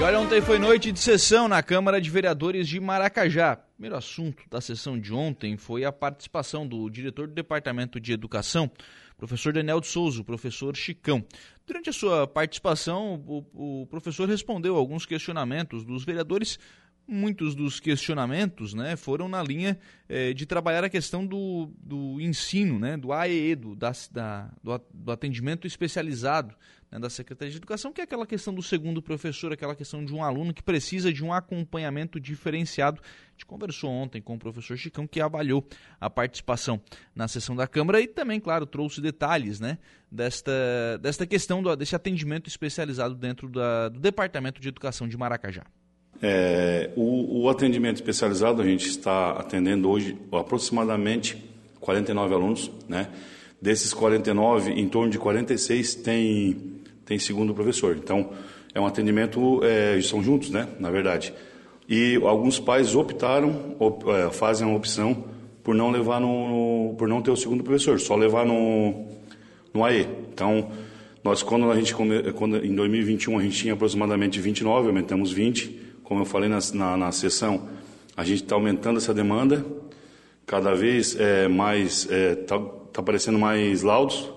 E olha, ontem foi noite de sessão na Câmara de Vereadores de Maracajá. Primeiro assunto da sessão de ontem foi a participação do diretor do Departamento de Educação, professor Daniel de Souza, professor Chicão. Durante a sua participação, o, o professor respondeu alguns questionamentos dos vereadores muitos dos questionamentos né, foram na linha eh, de trabalhar a questão do, do ensino, né, do AEE, do, da, da, do atendimento especializado né, da Secretaria de Educação, que é aquela questão do segundo professor, aquela questão de um aluno que precisa de um acompanhamento diferenciado. A gente conversou ontem com o professor Chicão, que avaliou a participação na sessão da Câmara e também, claro, trouxe detalhes né, desta, desta questão do, desse atendimento especializado dentro da, do Departamento de Educação de Maracajá. É, o, o, atendimento especializado, a gente está atendendo hoje aproximadamente 49 alunos, né? Desses 49, em torno de 46 tem, tem segundo professor. Então, é um atendimento, é, são juntos, né? Na verdade. E alguns pais optaram, op, é, fazem a opção por não levar no, por não ter o segundo professor, só levar no, no AE. Então, nós quando a gente quando em 2021 a gente tinha aproximadamente 29, aumentamos 20 como eu falei na, na, na sessão, a gente está aumentando essa demanda, cada vez é, mais é, tá, tá aparecendo mais laudos,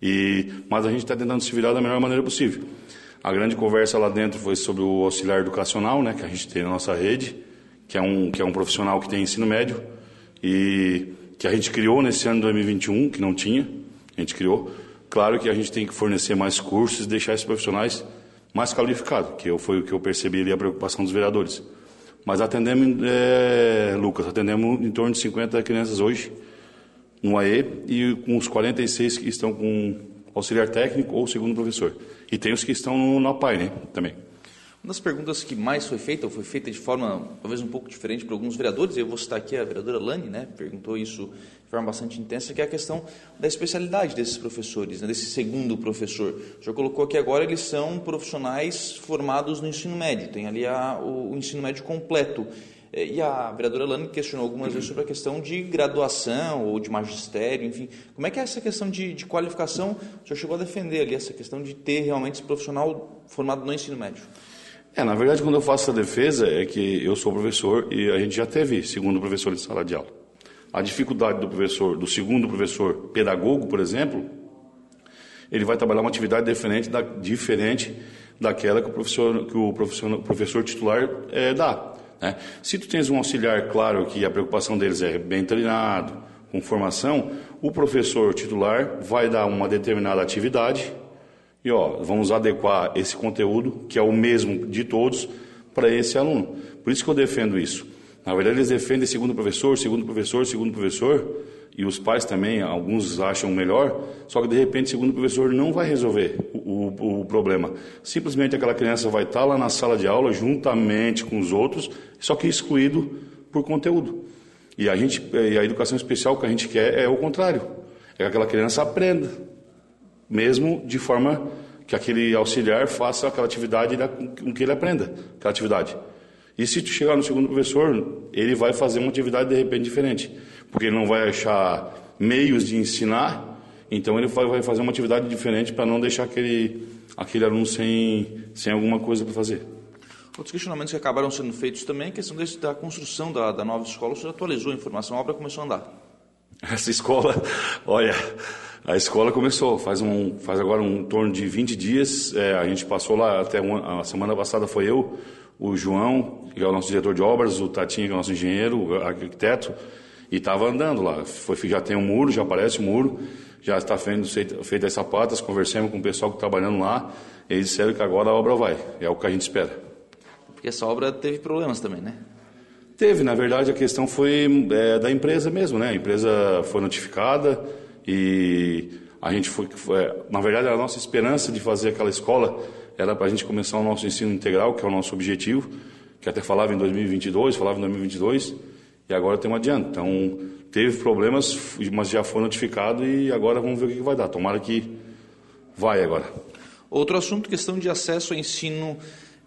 e, mas a gente está tentando se virar da melhor maneira possível. A grande conversa lá dentro foi sobre o auxiliar educacional, né, que a gente tem na nossa rede, que é um, que é um profissional que tem ensino médio, e que a gente criou nesse ano de 2021, que não tinha, a gente criou. Claro que a gente tem que fornecer mais cursos e deixar esses profissionais mais qualificado, que eu, foi o que eu percebi ali a preocupação dos vereadores. Mas atendemos, é, Lucas, atendemos em torno de 50 crianças hoje no AE e com os 46 que estão com auxiliar técnico ou segundo professor. E tem os que estão no, APAI, né, também. Uma das perguntas que mais foi feita, ou foi feita de forma talvez um pouco diferente para alguns vereadores, eu vou citar aqui a vereadora Lani, né, perguntou isso de forma bastante intensa, que é a questão da especialidade desses professores, né, desse segundo professor. O senhor colocou que agora eles são profissionais formados no ensino médio, tem ali a, o, o ensino médio completo. E a vereadora Lani questionou algumas vezes sobre a questão de graduação ou de magistério, enfim. Como é que é essa questão de, de qualificação? O senhor chegou a defender ali essa questão de ter realmente esse profissional formado no ensino médio? É, na verdade, quando eu faço essa defesa, é que eu sou professor e a gente já teve segundo professor de sala de aula. A dificuldade do professor, do segundo professor pedagogo, por exemplo, ele vai trabalhar uma atividade diferente, da, diferente daquela que o professor, que o professor, professor titular é, dá. Né? Se tu tens um auxiliar, claro que a preocupação deles é bem treinado, com formação, o professor titular vai dar uma determinada atividade e ó, vamos adequar esse conteúdo, que é o mesmo de todos, para esse aluno. Por isso que eu defendo isso. Na verdade, eles defendem segundo professor, segundo professor, segundo professor, e os pais também, alguns acham melhor, só que de repente, segundo professor, não vai resolver o, o, o problema. Simplesmente aquela criança vai estar lá na sala de aula, juntamente com os outros, só que excluído por conteúdo. E a, gente, e a educação especial que a gente quer é o contrário: é que aquela criança aprenda mesmo de forma que aquele auxiliar faça aquela atividade com que ele aprenda aquela atividade. E se tu chegar no segundo professor, ele vai fazer uma atividade de repente diferente, porque ele não vai achar meios de ensinar, então ele vai fazer uma atividade diferente para não deixar aquele, aquele aluno sem, sem alguma coisa para fazer. Outros questionamentos que acabaram sendo feitos também é a questão desse, da construção da, da nova escola. O senhor atualizou a informação, a obra começou a andar. Essa escola, olha, a escola começou, faz, um, faz agora um torno de 20 dias. É, a gente passou lá até uma, a semana passada foi eu, o João, que é o nosso diretor de obras, o Tatinho, que é o nosso engenheiro, o arquiteto, e estava andando lá. Foi, já tem um muro, já aparece o um muro, já está feito, feito as sapatas, conversamos com o pessoal que está trabalhando lá, eles disseram que agora a obra vai, é o que a gente espera. Porque essa obra teve problemas também, né? Teve, na verdade a questão foi é, da empresa mesmo, né? A empresa foi notificada, e a gente foi, foi, na verdade, a nossa esperança de fazer aquela escola era para a gente começar o nosso ensino integral, que é o nosso objetivo, que até falava em 2022, falava em 2022, e agora tem um adianto. Então, teve problemas, mas já foi notificado e agora vamos ver o que vai dar. Tomara que vai agora. Outro assunto, questão de acesso ao ensino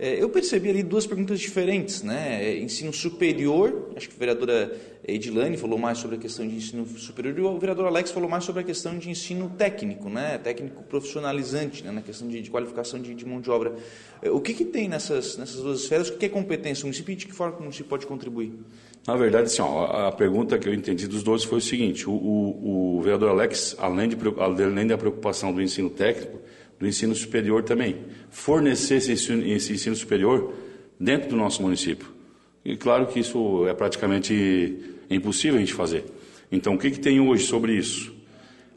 é, eu percebi ali duas perguntas diferentes, né? É, ensino superior, acho que a vereadora Edilane falou mais sobre a questão de ensino superior e o vereador Alex falou mais sobre a questão de ensino técnico, né? técnico profissionalizante, né? na questão de, de qualificação de, de, mão de obra. Eh, o que, que tem nessas, nessas duas esferas? O que é competência? O município de que forma o município pode contribuir? Na verdade, assim, ó, a pergunta que eu entendi dos dois foi o seguinte: o, o, o vereador Alex, além, de, além da preocupação do ensino técnico, do ensino superior também, fornecer esse ensino, esse ensino superior dentro do nosso município. E claro que isso é praticamente impossível a gente fazer. Então, o que, que tem hoje sobre isso?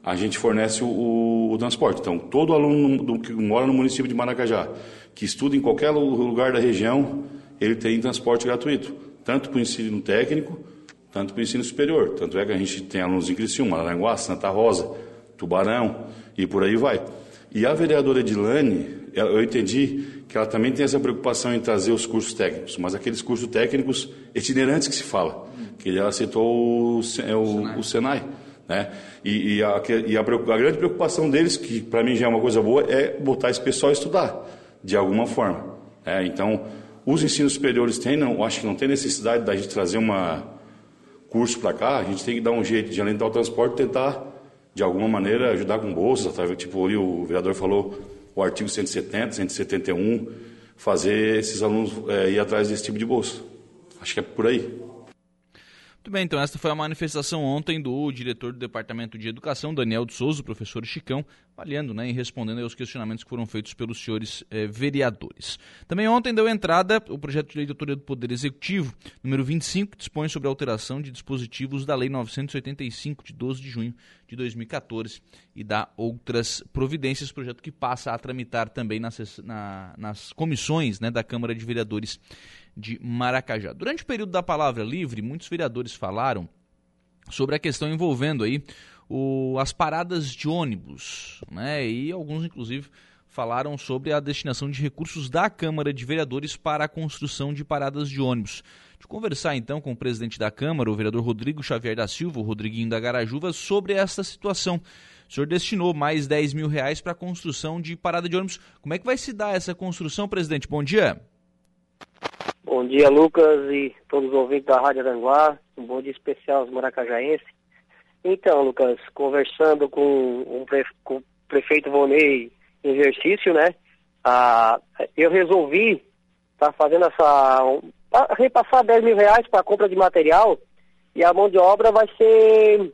A gente fornece o, o, o transporte. Então, todo aluno do, que mora no município de Maracajá, que estuda em qualquer lugar da região, ele tem transporte gratuito, tanto para o ensino técnico, tanto para o ensino superior. Tanto é que a gente tem alunos em Criciúma, Aranguá, Santa Rosa, Tubarão e por aí vai. E a vereadora Edilane, eu entendi que ela também tem essa preocupação em trazer os cursos técnicos, mas aqueles cursos técnicos itinerantes que se fala, que ela citou o, o, Senai. o Senai né? E, e, a, e a, a, grande preocupação deles, que para mim já é uma coisa boa, é botar esse pessoal a estudar, de alguma forma. Né? Então, os ensinos superiores têm, não, acho que não tem necessidade da gente trazer um curso para cá, a gente tem que dar um jeito de, além do transporte, tentar, de alguma maneira, ajudar com bolsas, tipo ali o vereador falou, o artigo 170, 171, fazer esses alunos é, ir atrás desse tipo de bolsa. Acho que é por aí. Muito bem, então esta foi a manifestação ontem do diretor do Departamento de Educação, Daniel de Souza, professor Chicão, avaliando né, e respondendo aos questionamentos que foram feitos pelos senhores eh, vereadores. Também ontem deu entrada o projeto de lei de autoria do Poder Executivo, número 25, que dispõe sobre a alteração de dispositivos da Lei 985, de 12 de junho de 2014, e dá outras providências, projeto que passa a tramitar também nas, na, nas comissões né, da Câmara de Vereadores de Maracajá. Durante o período da palavra livre, muitos vereadores falaram sobre a questão envolvendo aí o, as paradas de ônibus, né? E alguns, inclusive, falaram sobre a destinação de recursos da Câmara de Vereadores para a construção de paradas de ônibus. De conversar então com o presidente da Câmara, o vereador Rodrigo Xavier da Silva, o Rodriguinho da Garajuva, sobre esta situação. O senhor destinou mais 10 mil reais para a construção de parada de ônibus. Como é que vai se dar essa construção, presidente? Bom dia. Bom dia, Lucas e todos os ouvintes da Rádio Aranguá. Um bom dia especial aos maracajaenses. Então, Lucas, conversando com, um pre... com o prefeito Vonei em exercício, né? Ah, eu resolvi estar tá fazendo essa. Um, repassar 10 mil reais para compra de material e a mão de obra vai ser.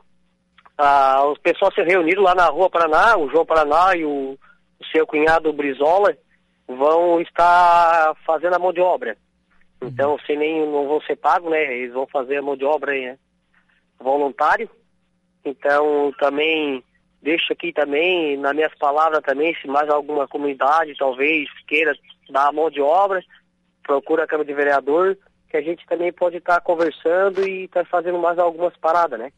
Ah, os pessoal se reuniram lá na Rua Paraná, o João Paraná e o, o seu cunhado Brizola vão estar fazendo a mão de obra. Uhum. Então, sem nem não vão ser pagos, né? Eles vão fazer a mão de obra aí, né? voluntário. Então, também deixo aqui também, nas minhas palavras também, se mais alguma comunidade talvez queira dar a mão de obra, procura a Câmara de Vereador, que a gente também pode estar tá conversando e estar tá fazendo mais algumas paradas, né?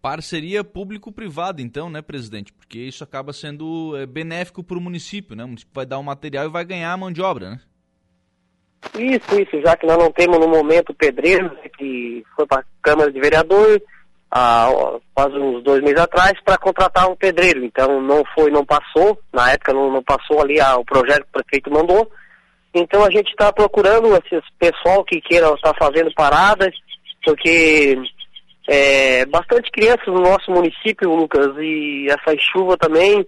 Parceria público-privada, então, né, presidente? Porque isso acaba sendo é, benéfico para o município, né? O município vai dar o material e vai ganhar a mão de obra, né? Isso, isso, já que nós não temos no momento pedreiro, né, que foi para a Câmara de Vereador, há quase uns dois meses atrás, para contratar um pedreiro. Então não foi, não passou, na época não, não passou ali a, o projeto que o prefeito mandou. Então a gente está procurando esse pessoal que queira estar fazendo paradas, porque é, bastante crianças no nosso município, Lucas, e essa chuva também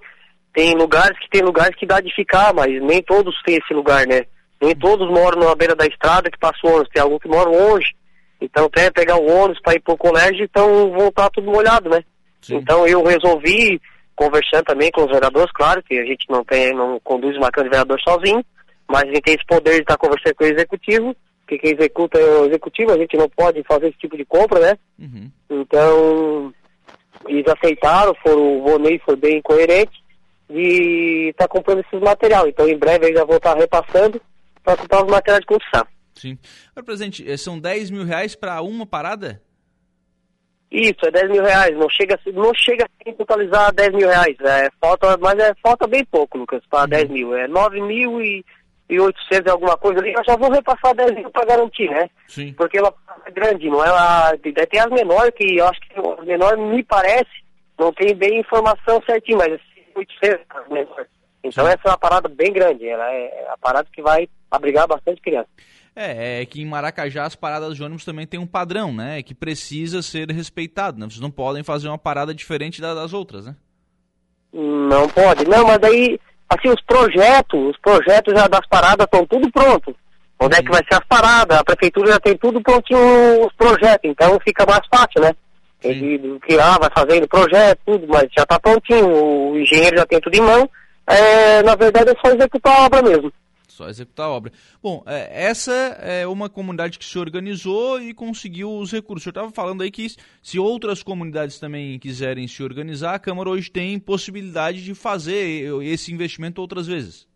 tem lugares que tem lugares que dá de ficar, mas nem todos têm esse lugar, né? Nem todos moram na beira da estrada que passa o ônibus, tem alguns que moram longe. Então quer pegar o ônibus para ir para o colégio, então voltar tudo molhado, né? Sim. Então eu resolvi, conversando também com os vereadores, claro que a gente não tem, não conduz uma câmara de vereador sozinho, mas a gente tem esse poder de estar conversando com o executivo, que quem executa é o executivo, a gente não pode fazer esse tipo de compra, né? Uhum. Então, eles aceitaram, foram, o Vonei foi bem coerente de estar tá comprando esses material. Então, em breve, eles já vão estar repassando para comprar os materiais de construção. Sim. Agora, presidente, eh, são 10 mil reais para uma parada? Isso, é 10 mil reais. Não chega, não chega a totalizar 10 mil reais. É, falta, mas é, falta bem pouco, Lucas, para uhum. 10 mil. É 9 mil e, e 800 alguma coisa ali. Eu já vou repassar 10 mil para garantir, né? Sim. Porque ela é grande, não é a, Tem as menores, que eu acho que as menores me parece, não tem bem informação certinha, mas 800 as menores. Então Sim. essa é uma parada bem grande, ela é, é a parada que vai abrigar bastante criança. É, é que em Maracajá as paradas de ônibus também tem um padrão, né? Que precisa ser respeitado, né? Vocês não podem fazer uma parada diferente das outras, né? Não pode. Não, mas aí, assim, os projetos, os projetos já das paradas estão tudo pronto. Onde é que vai ser as paradas? A prefeitura já tem tudo prontinho os projetos, então fica mais fácil, né? Ele, que ah, vai fazendo projeto, tudo, mas já está prontinho, o engenheiro já tem tudo em mão. É, na verdade é só executar a obra mesmo só executar a obra. Bom, é, essa é uma comunidade que se organizou e conseguiu os recursos. Senhor estava falando aí que se outras comunidades também quiserem se organizar, a Câmara hoje tem possibilidade de fazer esse investimento outras vezes.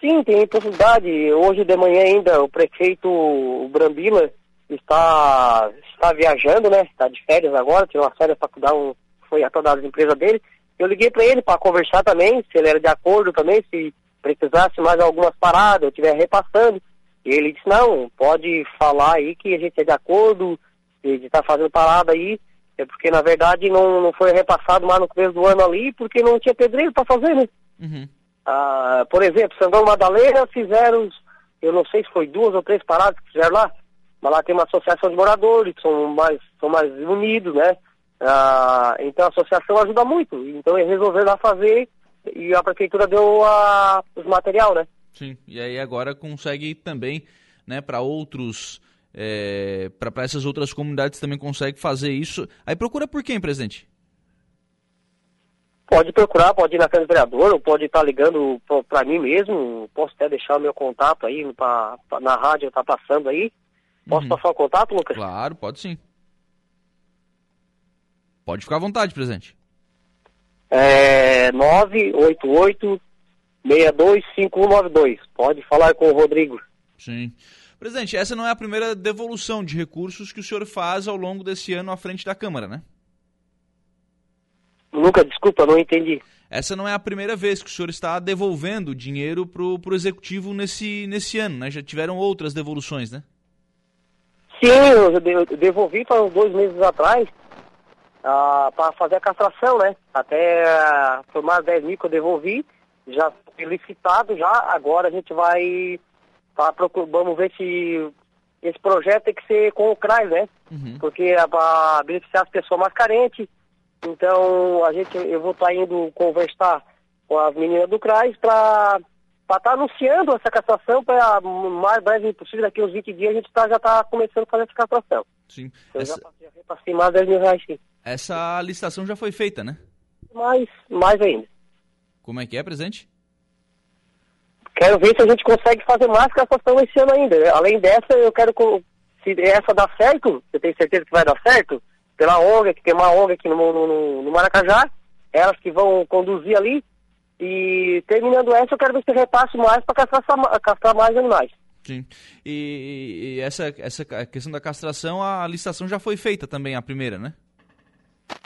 Sim, tem possibilidade. Hoje de manhã ainda o prefeito Brambila está, está viajando, né? Está de férias agora, tirou uma férias para cuidar um, foi atrás das empresas dele. Eu liguei para ele para conversar também, se ele era de acordo também, se precisasse mais algumas paradas, eu estiver repassando. E ele disse, não, pode falar aí que a gente é de acordo, de estar tá fazendo parada aí, é porque na verdade não, não foi repassado mais no começo do ano ali, porque não tinha pedreiro para fazer, né? Uhum. Ah, por exemplo, Sangão Madalena fizeram, eu não sei se foi duas ou três paradas que fizeram lá, mas lá tem uma associação de moradores, são mais, são mais unidos, né? Ah, então a associação ajuda muito, então eles resolveram lá fazer e a prefeitura deu a, os material, né? Sim, e aí agora consegue também, né, para outros, é, para essas outras comunidades também consegue fazer isso. Aí procura por quem, presidente? Pode procurar, pode ir na casa do vereador, ou pode estar ligando para mim mesmo, posso até deixar o meu contato aí, pra, pra na rádio tá passando aí. Posso uhum. passar o contato, Lucas? Claro, pode sim. Pode ficar à vontade, presidente. É 988 625192. Pode falar com o Rodrigo. Sim. Presidente, essa não é a primeira devolução de recursos que o senhor faz ao longo desse ano à frente da Câmara, né? Nunca, desculpa, não entendi. Essa não é a primeira vez que o senhor está devolvendo dinheiro para o Executivo nesse, nesse ano, né? Já tiveram outras devoluções, né? Sim, eu devolvi para uns dois meses atrás ah, para fazer a castração, né? Até uh, foi mais 10 mil que eu devolvi, já licitado já, agora a gente vai tá, procur, vamos ver se esse projeto tem que ser com o CRAS, né? Uhum. Porque é para beneficiar as pessoas mais carentes. Então a gente, eu vou estar tá indo conversar com as meninas do CRAS para estar tá anunciando essa castração para mais breve possível, daqui uns 20 dias a gente tá, já está começando a fazer essa castração. Sim. Eu essa... já passei, passei mais 10 mil reais sim. Essa licitação já foi feita, né? Mais, mais ainda. Como é que é, presidente? Quero ver se a gente consegue fazer mais captação esse ano ainda. Além dessa, eu quero, se essa dá certo, eu tenho certeza que vai dar certo, pela ONG, que tem uma ONG aqui no, no, no Maracajá, elas que vão conduzir ali, e terminando essa, eu quero ver se eu repasso mais para castrar, castrar mais animais. Sim. E, e, essa, essa questão da castração, a licitação já foi feita também, a primeira, né?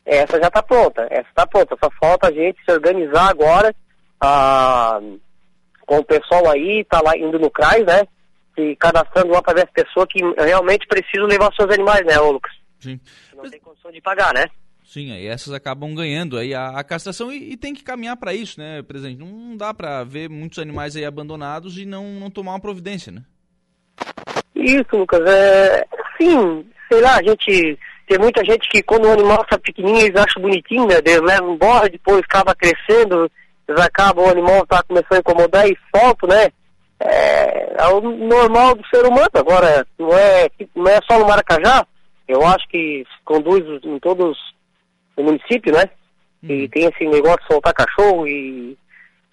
Essa já está pronta, essa está pronta. Só falta a gente se organizar agora ah, com o pessoal aí, tá lá indo no CRAS, né? Se cadastrando lá para ver as pessoas que realmente precisam levar seus animais, né, ô Lucas? Sim. Não tem condição de pagar, né? Sim, aí essas acabam ganhando aí a, a castração e, e, tem que caminhar para isso, né, presidente? Não dá para ver muitos animais aí abandonados e não, não tomar uma providência, né? Isso, Lucas, é... Sim, sei lá, a gente tem muita gente que quando o animal está pequenininho, eles acham bonitinho, né? Eles levam embora, depois acaba crescendo, eles acabam, o animal está começando a incomodar e solto, né? É, é, o normal do ser humano. Agora, não é, não é só no Maracajá, eu acho que se conduz em todos os municípios, né? Uhum. E tem esse negócio de soltar cachorro e.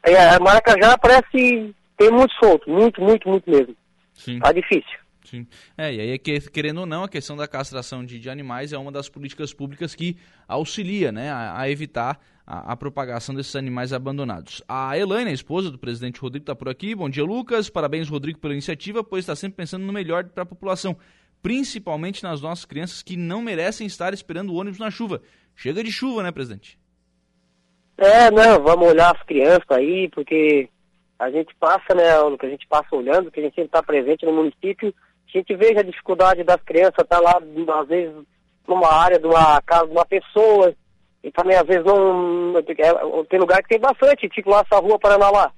É, Maracajá parece ter muito solto, muito, muito, muito mesmo. Sim. Tá difícil. Sim. É, e aí, querendo ou não, a questão da castração de, de animais é uma das políticas públicas que auxilia né, a, a evitar a, a, propagação desses animais abandonados. A Elaine, a esposa do presidente Rodrigo, está por aqui. Bom dia, Lucas. Parabéns, Rodrigo, pela iniciativa, pois está sempre pensando no melhor para a população, principalmente nas nossas crianças que não merecem estar esperando o ônibus na chuva. Chega de chuva, né, presidente? É, não, vamos olhar as crianças aí, porque a gente passa, né, que a gente passa olhando, que a gente está presente no município, a gente veja a dificuldade das crianças estar tá lá, às vezes, numa área de uma casa de uma pessoa, E também, às vezes, não. É, tem lugar que tem bastante, tipo lá essa rua Paraná lá.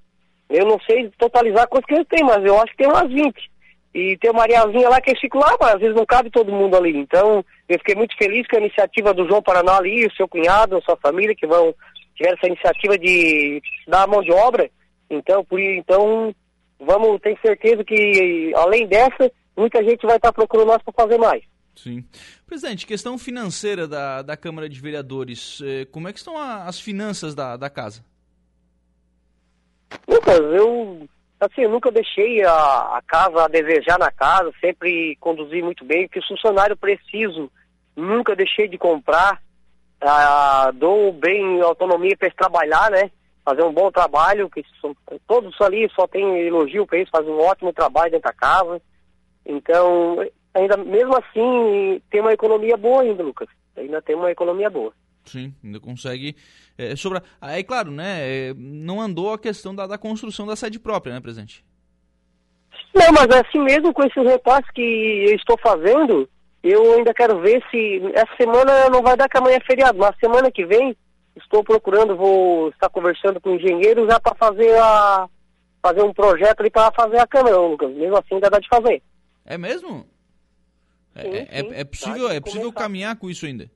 Eu não sei totalizar quantos que eles têm, mas eu acho que tem umas 20. E tem uma areazinha lá que ficam lá, mas às vezes não cabe todo mundo ali. Então, eu fiquei muito feliz com a iniciativa do João Paraná ali, o seu cunhado, a sua família, que vão tiveram essa iniciativa de dar a mão de obra. Então, por então, vamos ter certeza que, além dessa, muita gente vai estar procurando nós para fazer mais. Sim. Presidente, questão financeira da, da Câmara de Vereadores, eh, como é que estão a, as finanças da, da casa? Lucas, eu assim, eu nunca deixei a, a, casa a desejar na casa, sempre conduzi muito bem, porque o funcionário preciso, nunca deixei de comprar, ah, dou bem autonomia para eles trabalhar, né? Fazer um bom trabalho, que são, todos ali só tem elogio para eles, fazem um ótimo trabalho dentro da casa. Então, ainda mesmo assim, tem uma economia boa ainda, Lucas. Ainda tem uma economia boa. Sim, ainda consegue. É, sobre Aí, claro, né? É, não andou a questão da, da, construção da sede própria, né, presidente? Não, mas é assim mesmo com esses repasses que eu estou fazendo, eu ainda quero ver se. Essa semana não vai dar que amanhã é feriado, mas semana que vem estou procurando, vou estar conversando com o engenheiro já para fazer a. fazer um projeto ali para fazer a câmera, Lucas. Mesmo assim ainda dá de fazer. É mesmo? É, sim, é, sim. é, possível, é possível caminhar com isso ainda?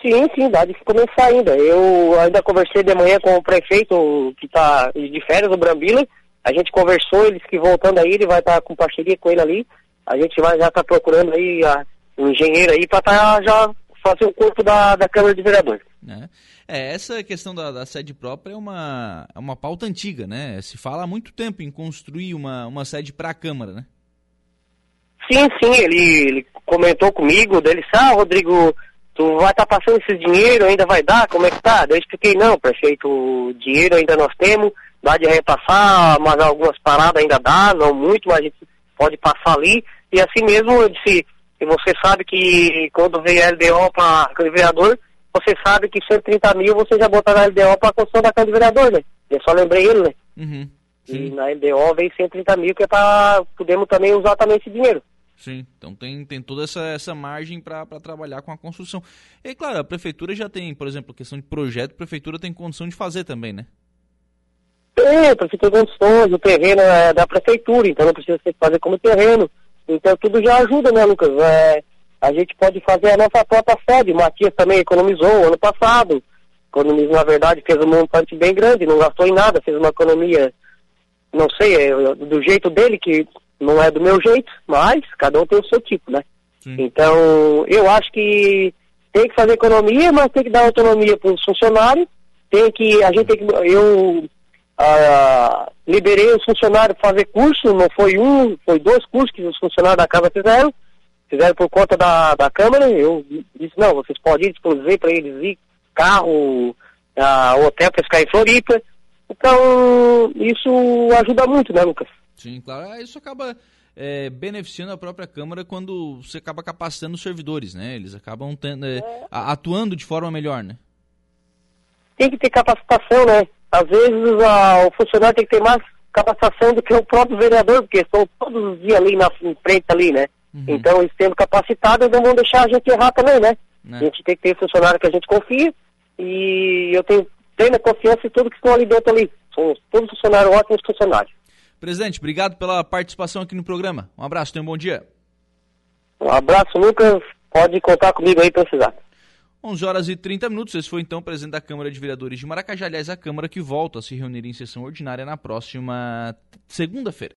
Sim, sim, dá de começar ainda. Eu ainda conversei de manhã com o prefeito que está de férias, o Brambila. A gente conversou, ele que voltando aí, ele vai estar tá com parceria com ele ali. A gente vai já estar tá procurando aí a, um engenheiro aí para tá já fazer o corpo da, da Câmara de Vereadores. É. é essa questão da, da, sede própria é uma, é uma pauta antiga, né? Se fala há muito tempo em construir uma, uma sede para a Câmara, né? Sim, sim, ele, ele comentou comigo, dele disse, ah, Rodrigo, tu vai estar tá passando esse dinheiro, ainda vai dar, como é que tá? Eu expliquei, não, prefeito, o dinheiro ainda nós temos, dá de repassar, mas algumas paradas ainda dá, não muito, mas a gente pode passar ali. E assim mesmo, eu disse, e você sabe que quando veio a LDO para vereador, você sabe que 130 mil você já botou na LDO para a construção da Câmara de Vereador, né? Eu só lembrei ele, né? Uhum. E na LDO veio 130 mil, que é para podermos também usar também esse dinheiro. Sim, então tem, tem toda essa, essa margem para trabalhar com a construção. E claro, a prefeitura já tem, por exemplo, questão de projeto, a prefeitura tem condição de fazer também, né? Tem, a prefeitura tem condições, o terreno é da prefeitura, então não precisa ter que fazer como terreno. Então tudo já ajuda, né, Lucas? É, a gente pode fazer a nossa própria sede. O Matias também economizou ano passado. Economizou, na verdade, fez um montante bem grande, não gastou em nada, fez uma economia, não sei, é, do jeito dele, que não é do meu jeito, mas cada um tem o seu tipo, né? Sim. Então, eu acho que tem que fazer economia, mas tem que dar autonomia para os funcionários. Tem que, a gente tem que, eu ah, liberei os funcionários para fazer curso, não foi um, foi dois cursos que os funcionários da casa fizeram, fizeram por conta da, da Câmara. Eu disse, não, vocês podem ir, disponibilizei para eles ir, carro, ah, hotel para ficar em Floripa. Então, isso ajuda muito, né, Lucas? Sim, claro. Ah, isso acaba é, beneficiando a própria Câmara quando você acaba capacitando os servidores, né? Eles acabam tendo, é, é. atuando de forma melhor, né? Tem que ter capacitação, né? Às vezes a, o funcionário tem que ter mais capacitação do que o próprio vereador, porque estão todos os dias ali na frente ali, né? Uhum. Então, eles sendo capacitados, não vão deixar a gente errar também, né? né? A gente tem que ter funcionário que a gente confia e eu tenho plena confiança em tudo que estão ali dentro ali. São todos funcionários ótimos funcionários. Presidente, obrigado pela participação aqui no programa. Um abraço, tenha um bom dia. Um abraço, Lucas. Pode contar comigo aí precisar. 11 horas e 30 minutos. Esse foi então o presidente da Câmara de Vereadores de Maracajá. Aliás, a Câmara que volta a se reunir em sessão ordinária na próxima segunda-feira.